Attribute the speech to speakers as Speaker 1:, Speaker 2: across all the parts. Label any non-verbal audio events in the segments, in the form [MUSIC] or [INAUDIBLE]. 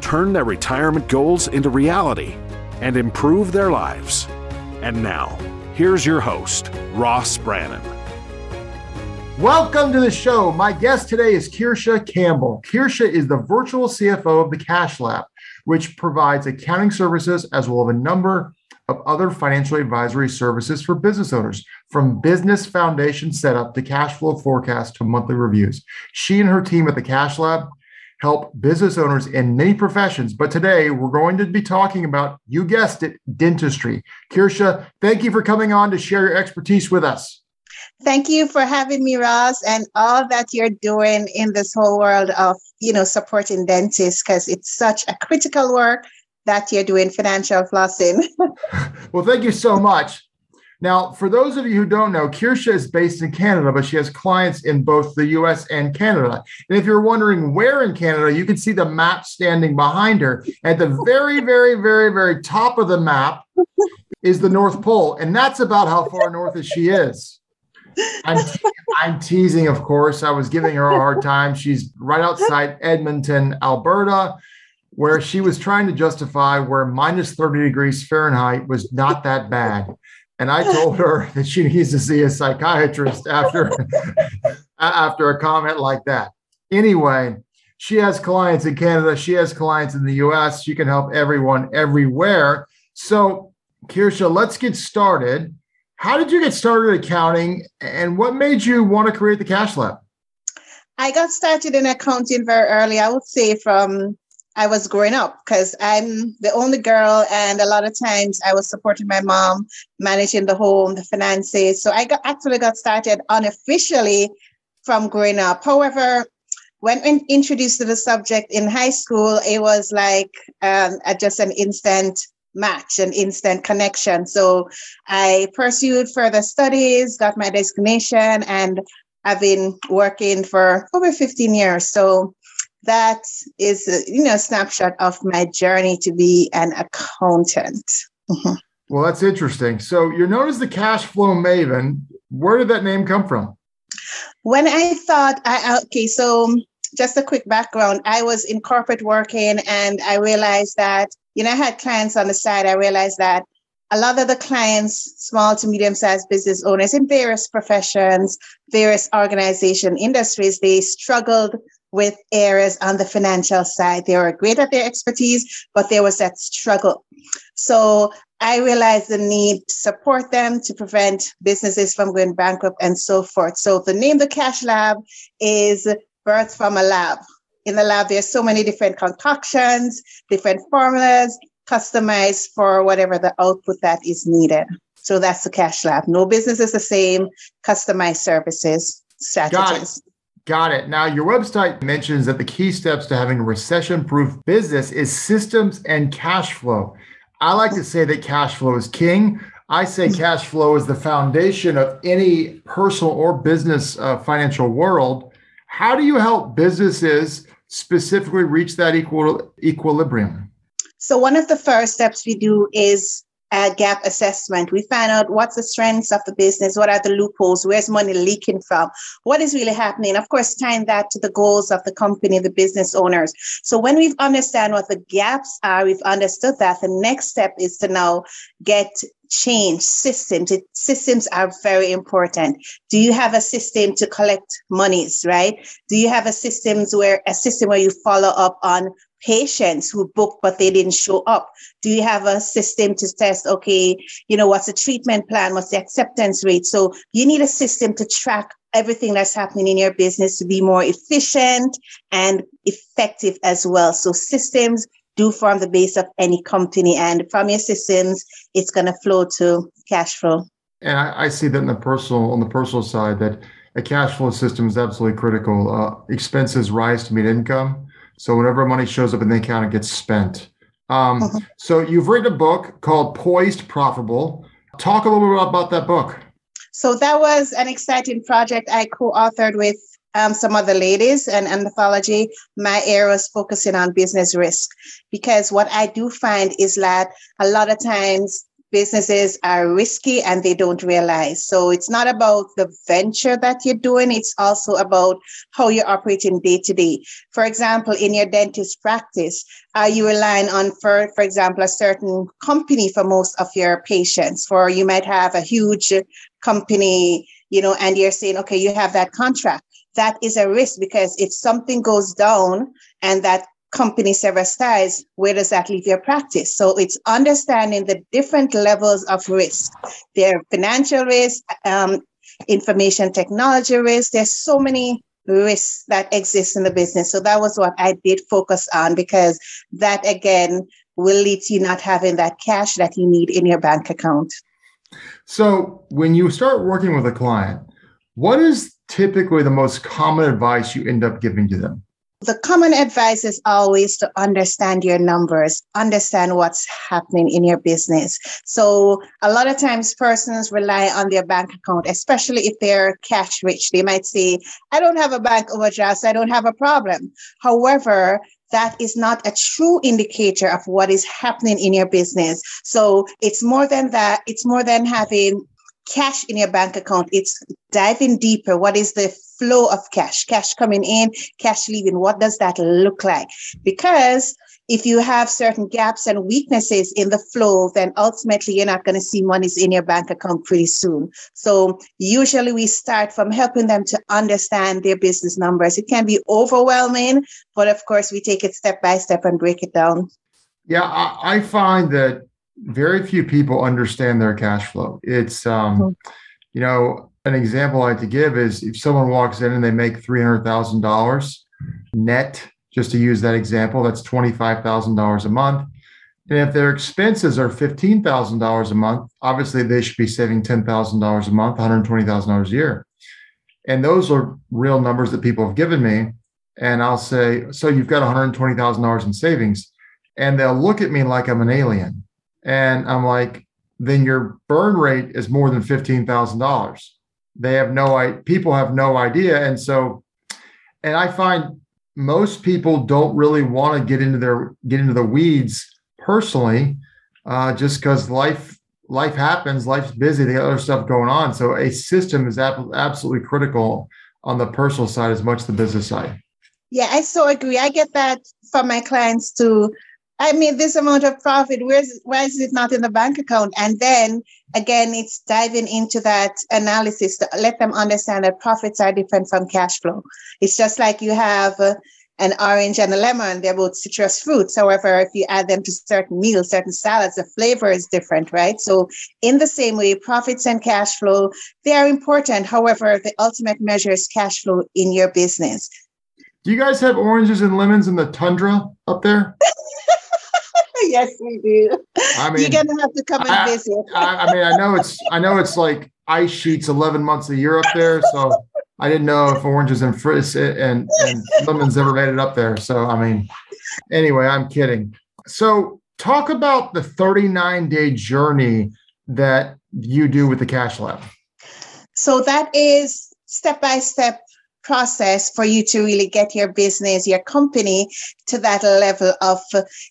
Speaker 1: turn their retirement goals into reality, and improve their lives. And now, here's your host, Ross Brannon.
Speaker 2: Welcome to the show. My guest today is Kirsha Campbell. Kirsha is the virtual CFO of the Cash Lab, which provides accounting services as well as a number of other financial advisory services for business owners, from business foundation setup to cash flow forecast to monthly reviews. She and her team at the Cash Lab help business owners in many professions. But today we're going to be talking about, you guessed it, dentistry. Kirsha, thank you for coming on to share your expertise with us.
Speaker 3: Thank you for having me, Ross, and all that you're doing in this whole world of, you know, supporting dentists because it's such a critical work that you're doing financial flossing. [LAUGHS]
Speaker 2: well, thank you so much. Now, for those of you who don't know, Kirsha is based in Canada, but she has clients in both the US and Canada. And if you're wondering where in Canada, you can see the map standing behind her. At the very, very, very, very top of the map is the North Pole. And that's about how far north as she is. I'm, te- I'm teasing, of course. I was giving her a hard time. She's right outside Edmonton, Alberta, where she was trying to justify where minus 30 degrees Fahrenheit was not that bad. And I told her [LAUGHS] that she needs to see a psychiatrist after, [LAUGHS] after a comment like that. Anyway, she has clients in Canada, she has clients in the US. She can help everyone everywhere. So, Kirsha, let's get started. How did you get started accounting and what made you want to create the Cash Lab?
Speaker 3: I got started in accounting very early. I would say from I was growing up because I'm the only girl, and a lot of times I was supporting my mom, managing the home, the finances. So I got, actually got started unofficially from growing up. However, when introduced to the subject in high school, it was like um, just an instant match, an instant connection. So I pursued further studies, got my designation, and I've been working for over 15 years. So that is a, you know a snapshot of my journey to be an accountant.
Speaker 2: Mm-hmm. Well, that's interesting. So you're known as the cash flow maven. Where did that name come from?
Speaker 3: When I thought, I okay, so just a quick background. I was in corporate working, and I realized that you know I had clients on the side. I realized that a lot of the clients, small to medium sized business owners in various professions, various organization industries, they struggled with areas on the financial side. They were great at their expertise, but there was that struggle. So I realized the need to support them to prevent businesses from going bankrupt and so forth. So the name the Cash Lab is birth from a lab. In the lab, there's so many different concoctions, different formulas, customized for whatever the output that is needed. So that's the Cash Lab. No business is the same, customized services, strategies.
Speaker 2: Got it. Now, your website mentions that the key steps to having a recession proof business is systems and cash flow. I like to say that cash flow is king. I say cash flow is the foundation of any personal or business uh, financial world. How do you help businesses specifically reach that equal equilibrium?
Speaker 3: So, one of the first steps we do is a gap assessment. We find out what's the strengths of the business, what are the loopholes, where's money leaking from, what is really happening. Of course, tying that to the goals of the company, the business owners. So when we've understand what the gaps are, we've understood that. The next step is to now get change systems. It, systems are very important. Do you have a system to collect monies, right? Do you have a systems where a system where you follow up on patients who booked but they didn't show up? Do you have a system to test, okay, you know, what's the treatment plan? What's the acceptance rate? So you need a system to track everything that's happening in your business to be more efficient and effective as well. So systems do form the base of any company. And from your systems, it's going to flow to cash flow.
Speaker 2: And I, I, see that in the personal, on the personal side, that a cash flow system is absolutely critical. Uh, expenses rise to meet income. So whenever money shows up in the account, it gets spent. Um, uh-huh. So you've written a book called Poised Profitable. Talk a little bit about that book.
Speaker 3: So that was an exciting project I co-authored with um, some other ladies and anthology. My area was focusing on business risk because what I do find is that a lot of times businesses are risky and they don't realize. So it's not about the venture that you're doing, it's also about how you're operating day to day. For example, in your dentist practice, are you relying on, for, for example, a certain company for most of your patients? For you might have a huge company, you know, and you're saying, okay, you have that contract. That is a risk because if something goes down and that company severs ties, where does that leave your practice? So it's understanding the different levels of risk. There are financial risk, um, information technology risk. There's so many risks that exist in the business. So that was what I did focus on because that again will lead to you not having that cash that you need in your bank account.
Speaker 2: So when you start working with a client, what is typically the most common advice you end up giving to them?
Speaker 3: The common advice is always to understand your numbers, understand what's happening in your business. So, a lot of times persons rely on their bank account, especially if they're cash rich. They might say, I don't have a bank overdraft, so I don't have a problem. However, that is not a true indicator of what is happening in your business. So, it's more than that, it's more than having cash in your bank account. It's diving deeper. What is the flow of cash? Cash coming in, cash leaving. What does that look like? Because if you have certain gaps and weaknesses in the flow, then ultimately you're not going to see monies in your bank account pretty soon. So usually we start from helping them to understand their business numbers. It can be overwhelming, but of course we take it step by step and break it down.
Speaker 2: Yeah, I, I find that very few people understand their cash flow. It's, um, mm-hmm. you know, an example I like to give is if someone walks in and they make $300,000 net, just to use that example, that's $25,000 a month. And if their expenses are $15,000 a month, obviously they should be saving $10,000 a month, $120,000 a year. And those are real numbers that people have given me. And I'll say, So you've got $120,000 in savings. And they'll look at me like I'm an alien. And I'm like, then your burn rate is more than $15,000. They have no idea, people have no idea. And so, and I find most people don't really want to get into their, get into the weeds personally, uh, just because life, life happens, life's busy, they got other stuff going on. So a system is ab- absolutely critical on the personal side as much as the business side.
Speaker 3: Yeah, I so agree. I get that from my clients too. I made this amount of profit. Where's why is it not in the bank account? And then again, it's diving into that analysis to let them understand that profits are different from cash flow. It's just like you have uh, an orange and a lemon, they're both citrus fruits. However, if you add them to certain meals, certain salads, the flavor is different, right? So, in the same way, profits and cash flow, they are important. However, the ultimate measure is cash flow in your business.
Speaker 2: Do you guys have oranges and lemons in the tundra up there? [LAUGHS] [LAUGHS]
Speaker 3: yes, we do. I mean, you're gonna have to come and I, visit.
Speaker 2: I, I, mean, I know it's I know it's like ice sheets 11 months a year up there, so I didn't know if oranges and frizz eh, and and lemons ever made it up there. So I mean, anyway, I'm kidding. So talk about the 39 day journey that you do with the Cash Lab.
Speaker 3: So that is step by step process for you to really get your business, your company to that level of,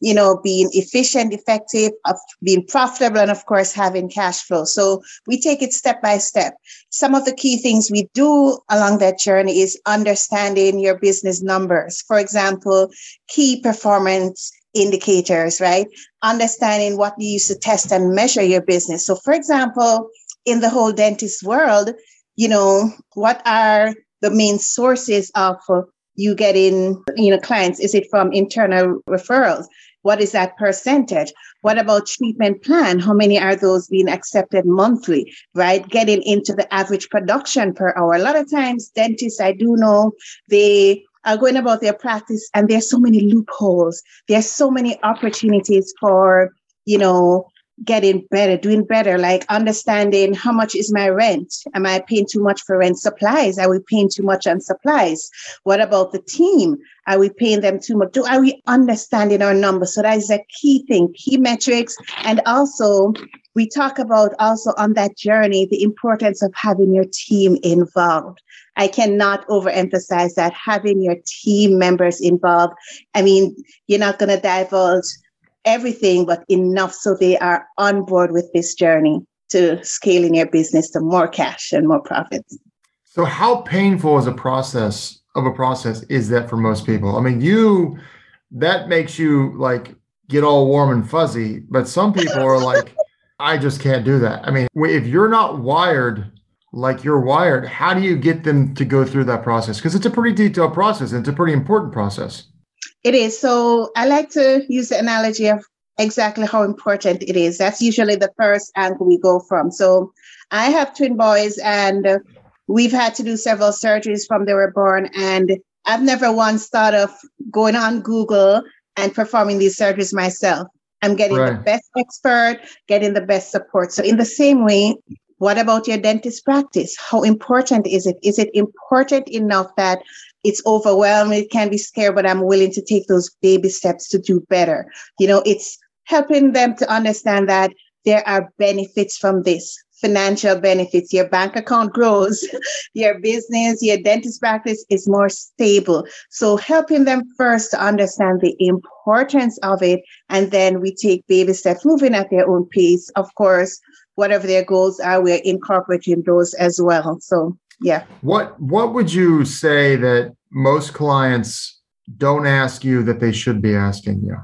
Speaker 3: you know, being efficient, effective, of being profitable, and of course, having cash flow. So we take it step by step. Some of the key things we do along that journey is understanding your business numbers. For example, key performance indicators, right? Understanding what you use to test and measure your business. So, for example, in the whole dentist world, you know, what are the main sources of uh, you getting you know clients? Is it from internal referrals? What is that percentage? What about treatment plan? How many are those being accepted monthly right? Getting into the average production per hour. A lot of times dentists i do know they are going about their practice and there's so many loopholes. There's so many opportunities for you know getting better, doing better, like understanding how much is my rent? Am I paying too much for rent? Supplies? Are we paying too much on supplies? What about the team? Are we paying them too much? Do are we understanding our numbers? So that is a key thing, key metrics. And also we talk about also on that journey the importance of having your team involved. I cannot overemphasize that having your team members involved. I mean, you're not going to divulge everything, but enough so they are on board with this journey to scaling your business to more cash and more profits.
Speaker 2: So, how painful is a process of a process is that for most people? I mean, you that makes you like get all warm and fuzzy, but some people are like, [LAUGHS] I just can't do that. I mean, if you're not wired like you're wired, how do you get them to go through that process? Because it's a pretty detailed process it's a pretty important process.
Speaker 3: It is. So I like to use the analogy of exactly how important it is. That's usually the first angle we go from. So I have twin boys and we've had to do several surgeries from they were born. And I've never once thought of going on Google and performing these surgeries myself. I'm getting right. the best expert, getting the best support. So in the same way, what about your dentist practice? How important is it? Is it important enough that it's overwhelming, it can be scary, but I'm willing to take those baby steps to do better. You know, it's helping them to understand that there are benefits from this financial benefits. Your bank account grows, [LAUGHS] your business, your dentist practice is more stable. So helping them first to understand the importance of it. And then we take baby steps, moving at their own pace. Of course, whatever their goals are, we're incorporating those as well. So yeah.
Speaker 2: What what would you say that most clients don't ask you that they should be asking you?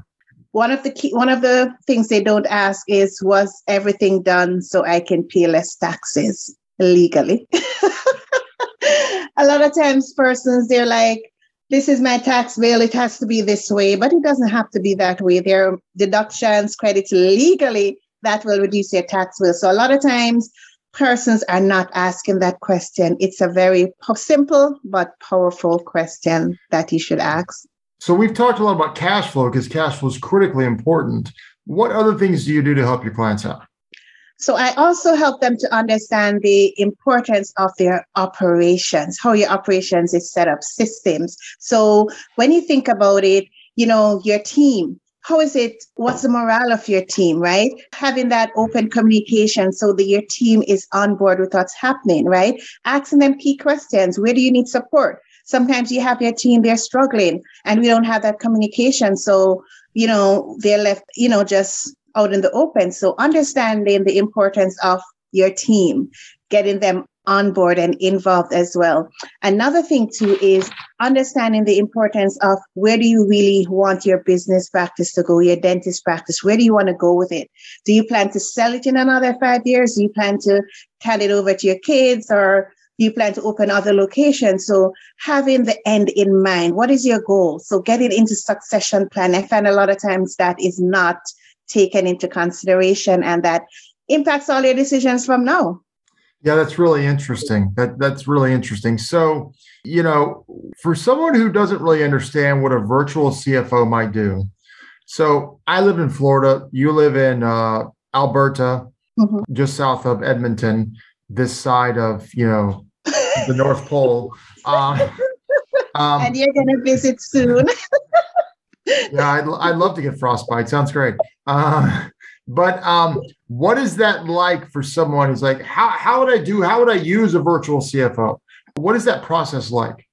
Speaker 3: One of the key one of the things they don't ask is was everything done so I can pay less taxes legally? [LAUGHS] a lot of times persons they're like this is my tax bill it has to be this way but it doesn't have to be that way there are deductions credits legally that will reduce your tax bill so a lot of times persons are not asking that question. It's a very simple but powerful question that you should ask.
Speaker 2: So we've talked a lot about cash flow because cash flow is critically important. What other things do you do to help your clients out?
Speaker 3: So I also help them to understand the importance of their operations, how your operations is set up, systems. So when you think about it, you know, your team, how is it what's the morale of your team right? Having that open communication so that your team is on board with what's happening right? Asking them key questions where do you need support? Sometimes you have your team they're struggling and we don't have that communication so you know they're left you know just out in the open. So understanding the importance of your team getting them on board and involved as well. Another thing too is understanding the importance of where do you really want your business practice to go, your dentist practice, where do you want to go with it? Do you plan to sell it in another five years? Do you plan to hand it over to your kids or do you plan to open other locations? So having the end in mind, what is your goal? So getting into succession plan. I find a lot of times that is not taken into consideration and that impacts all your decisions from now.
Speaker 2: Yeah, that's really interesting. That that's really interesting. So, you know, for someone who doesn't really understand what a virtual CFO might do. So, I live in Florida. You live in uh, Alberta, mm-hmm. just south of Edmonton, this side of you know the North Pole. [LAUGHS] Uh,
Speaker 3: um, and you're going to visit soon. [LAUGHS]
Speaker 2: yeah, I'd, I'd love to get frostbite. Sounds great. Uh, but um, what is that like for someone who's like, how, how would I do, how would I use a virtual CFO? What is that process like?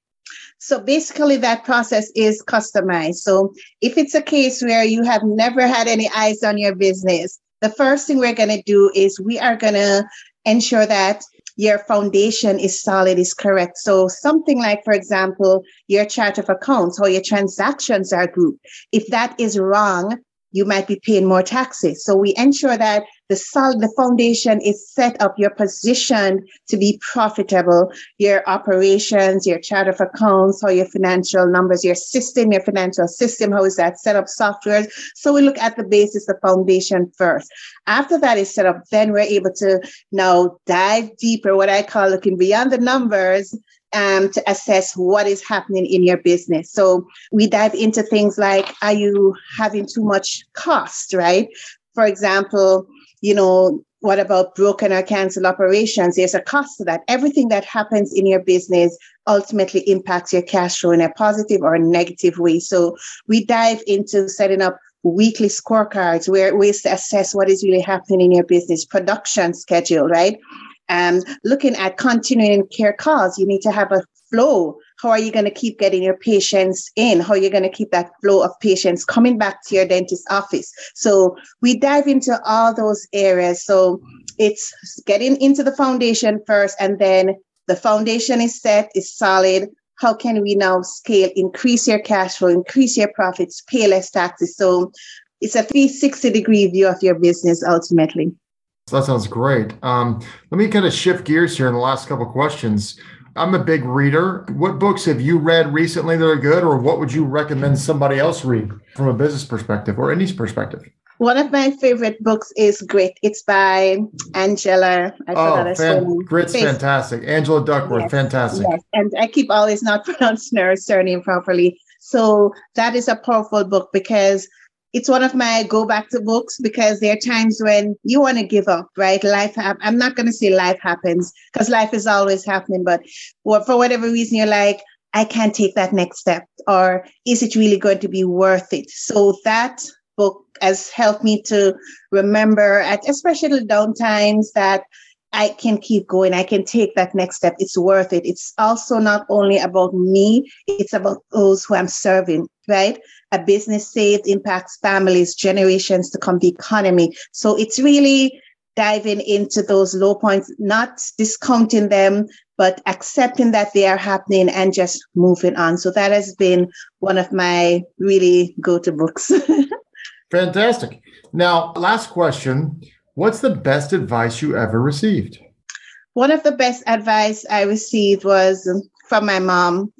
Speaker 3: So basically, that process is customized. So if it's a case where you have never had any eyes on your business, the first thing we're going to do is we are going to ensure that your foundation is solid, is correct. So something like, for example, your chart of accounts or your transactions are grouped. If that is wrong, you might be paying more taxes. So we ensure that the solid, the foundation is set up, your position to be profitable, your operations, your chart of accounts, how your financial numbers, your system, your financial system, how is that set up software. So we look at the basis, the foundation first. After that is set up, then we're able to now dive deeper, what I call looking beyond the numbers um, to assess what is happening in your business. So we dive into things like, are you having too much cost, right? For example, you know, what about broken or canceled operations? There's a cost to that. Everything that happens in your business ultimately impacts your cash flow in a positive or a negative way. So we dive into setting up weekly scorecards where ways to assess what is really happening in your business, production schedule, right? And looking at continuing care calls, you need to have a flow. How are you going to keep getting your patients in? How are you going to keep that flow of patients coming back to your dentist office? So we dive into all those areas. So it's getting into the foundation first, and then the foundation is set, is solid. How can we now scale, increase your cash flow, increase your profits, pay less taxes? So it's a 360 degree view of your business ultimately.
Speaker 2: That sounds great. Um, let me kind of shift gears here in the last couple questions. I'm a big reader. What books have you read recently that are good, or what would you recommend somebody else read from a business perspective or any perspective?
Speaker 3: One of my favorite books is Grit. It's by Angela.
Speaker 2: I oh, fan- Grit's Face. fantastic. Angela Duckworth, yes, fantastic. Yes.
Speaker 3: And I keep always not [LAUGHS] pronouncing her surname properly. So that is a powerful book because it's one of my go back to books because there are times when you want to give up, right? Life, ha- I'm not going to say life happens because life is always happening, but for whatever reason, you're like, I can't take that next step, or is it really going to be worth it? So that book has helped me to remember at especially down times that I can keep going. I can take that next step. It's worth it. It's also not only about me, it's about those who I'm serving, right? A business saved impacts families, generations to come, the economy. So it's really diving into those low points, not discounting them, but accepting that they are happening and just moving on. So that has been one of my really go to books. [LAUGHS]
Speaker 2: Fantastic. Now, last question What's the best advice you ever received?
Speaker 3: One of the best advice I received was from my mom.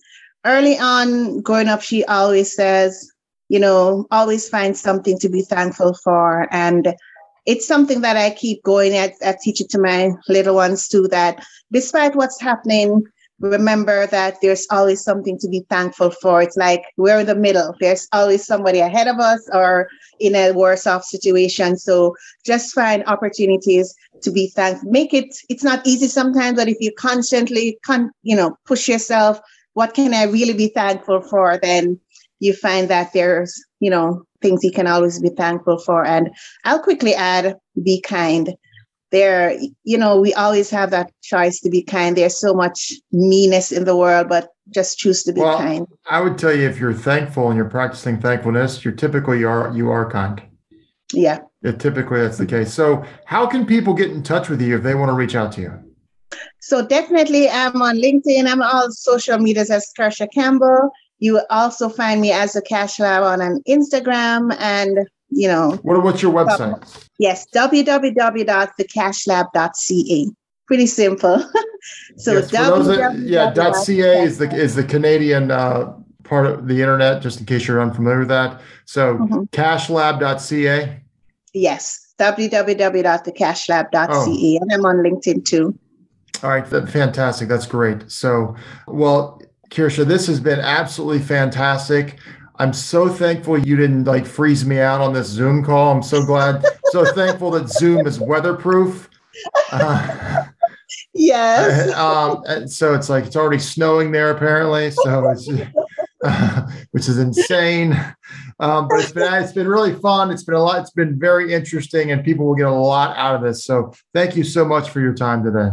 Speaker 3: Early on growing up, she always says, you know, always find something to be thankful for. And it's something that I keep going at, I teach it to my little ones too, that despite what's happening, remember that there's always something to be thankful for. It's like we're in the middle. There's always somebody ahead of us or in a worse off situation. So just find opportunities to be thankful. Make it, it's not easy sometimes, but if you constantly, con, you know, push yourself, what can I really be thankful for? Then you find that there's, you know, things you can always be thankful for. And I'll quickly add, be kind there you know we always have that choice to be kind. There's so much meanness in the world but just choose to be well, kind.
Speaker 2: I would tell you if you're thankful and you're practicing thankfulness you're typically you are you are kind.
Speaker 3: Yeah.
Speaker 2: It, typically that's the case. So how can people get in touch with you if they want to reach out to you?
Speaker 3: So definitely i'm on linkedin. I'm on all social medias as Kirsha campbell. You will also find me as a cash lab on an instagram and you know.
Speaker 2: What, what's your website?
Speaker 3: Yes, www.thecashlab.ca. Pretty simple. [LAUGHS] so
Speaker 2: yes, that, yeah, .ca is the is the Canadian uh, part of the internet, just in case you're unfamiliar with that. So mm-hmm. cashlab.ca.
Speaker 3: Yes, www.thecashlab.ca, oh. and I'm on LinkedIn too.
Speaker 2: All right, fantastic. That's great. So, well, Kirsha, this has been absolutely fantastic. I'm so thankful you didn't like freeze me out on this Zoom call. I'm so glad, so [LAUGHS] thankful that Zoom is weatherproof. [LAUGHS]
Speaker 3: Uh, yes. [LAUGHS]
Speaker 2: Um, so it's like it's already snowing there apparently. So it's uh, which is insane. Um, but it's been it's been really fun. It's been a lot. It's been very interesting, and people will get a lot out of this. So thank you so much for your time today.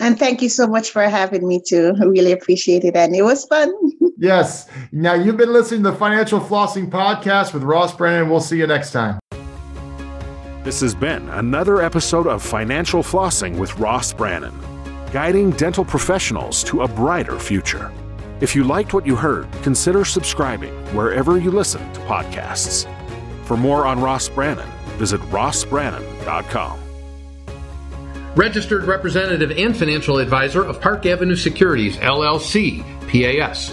Speaker 3: And thank you so much for having me too. I really appreciate it. And it was fun.
Speaker 2: Yes. Now you've been listening to the Financial Flossing Podcast with Ross Brannon. We'll see you next time.
Speaker 1: This has been another episode of Financial Flossing with Ross Brannon, guiding dental professionals to a brighter future. If you liked what you heard, consider subscribing wherever you listen to podcasts. For more on Ross Brannon, visit rossbrannon.com
Speaker 4: registered representative and financial advisor of Park Avenue Securities, LLC, PAS,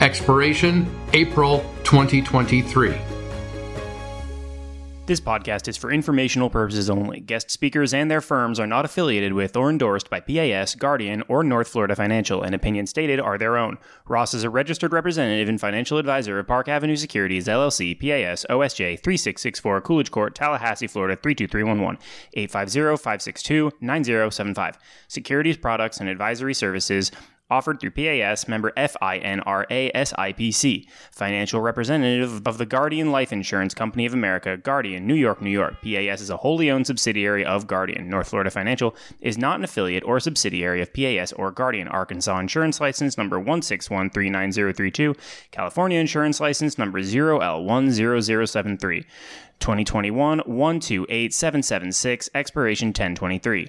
Speaker 4: expiration April 2023.
Speaker 5: This podcast is for informational purposes only. Guest speakers and their firms are not affiliated with or endorsed by PAS, Guardian, or North Florida Financial, and opinions stated are their own. Ross is a registered representative and financial advisor of Park Avenue Securities, LLC, PAS, OSJ 3664, Coolidge Court, Tallahassee, Florida 32311, 850 562 9075. Securities products and advisory services offered through PAS member FINRA financial representative of the Guardian Life Insurance Company of America, Guardian, New York, New York. PAS is a wholly owned subsidiary of Guardian. North Florida Financial is not an affiliate or subsidiary of PAS or Guardian. Arkansas Insurance License number 161390032, California Insurance License number 0L10073. 2021 128776, expiration 1023.